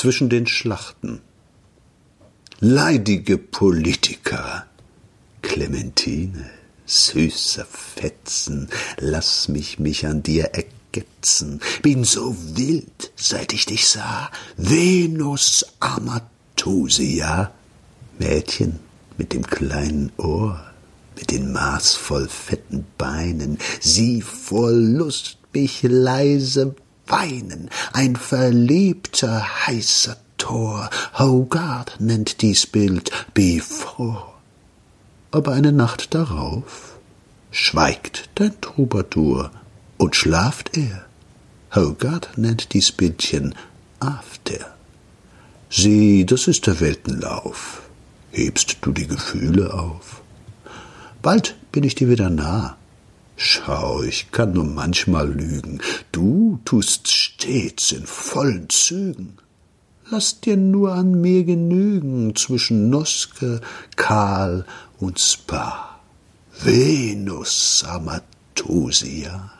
zwischen den Schlachten. Leidige Politiker, Clementine, süßer Fetzen, lass mich mich an dir ergetzen, bin so wild, seit ich dich sah, Venus Amatosia, Mädchen mit dem kleinen Ohr, mit den maßvoll fetten Beinen, sie vor Lust mich leise weinen, ein verliebter heißer Tor, Hogarth nennt dies Bild Before. Aber eine Nacht darauf schweigt dein Troubadour und schlaft er. Hogarth nennt dies Bildchen After. Sieh, das ist der Weltenlauf. Hebst du die Gefühle auf? Bald bin ich dir wieder nah. Schau, ich kann nur manchmal lügen. Du tust stets in vollen Zügen. Lass dir nur an mir genügen zwischen Noske, Karl und Spa. Venus Amatosia.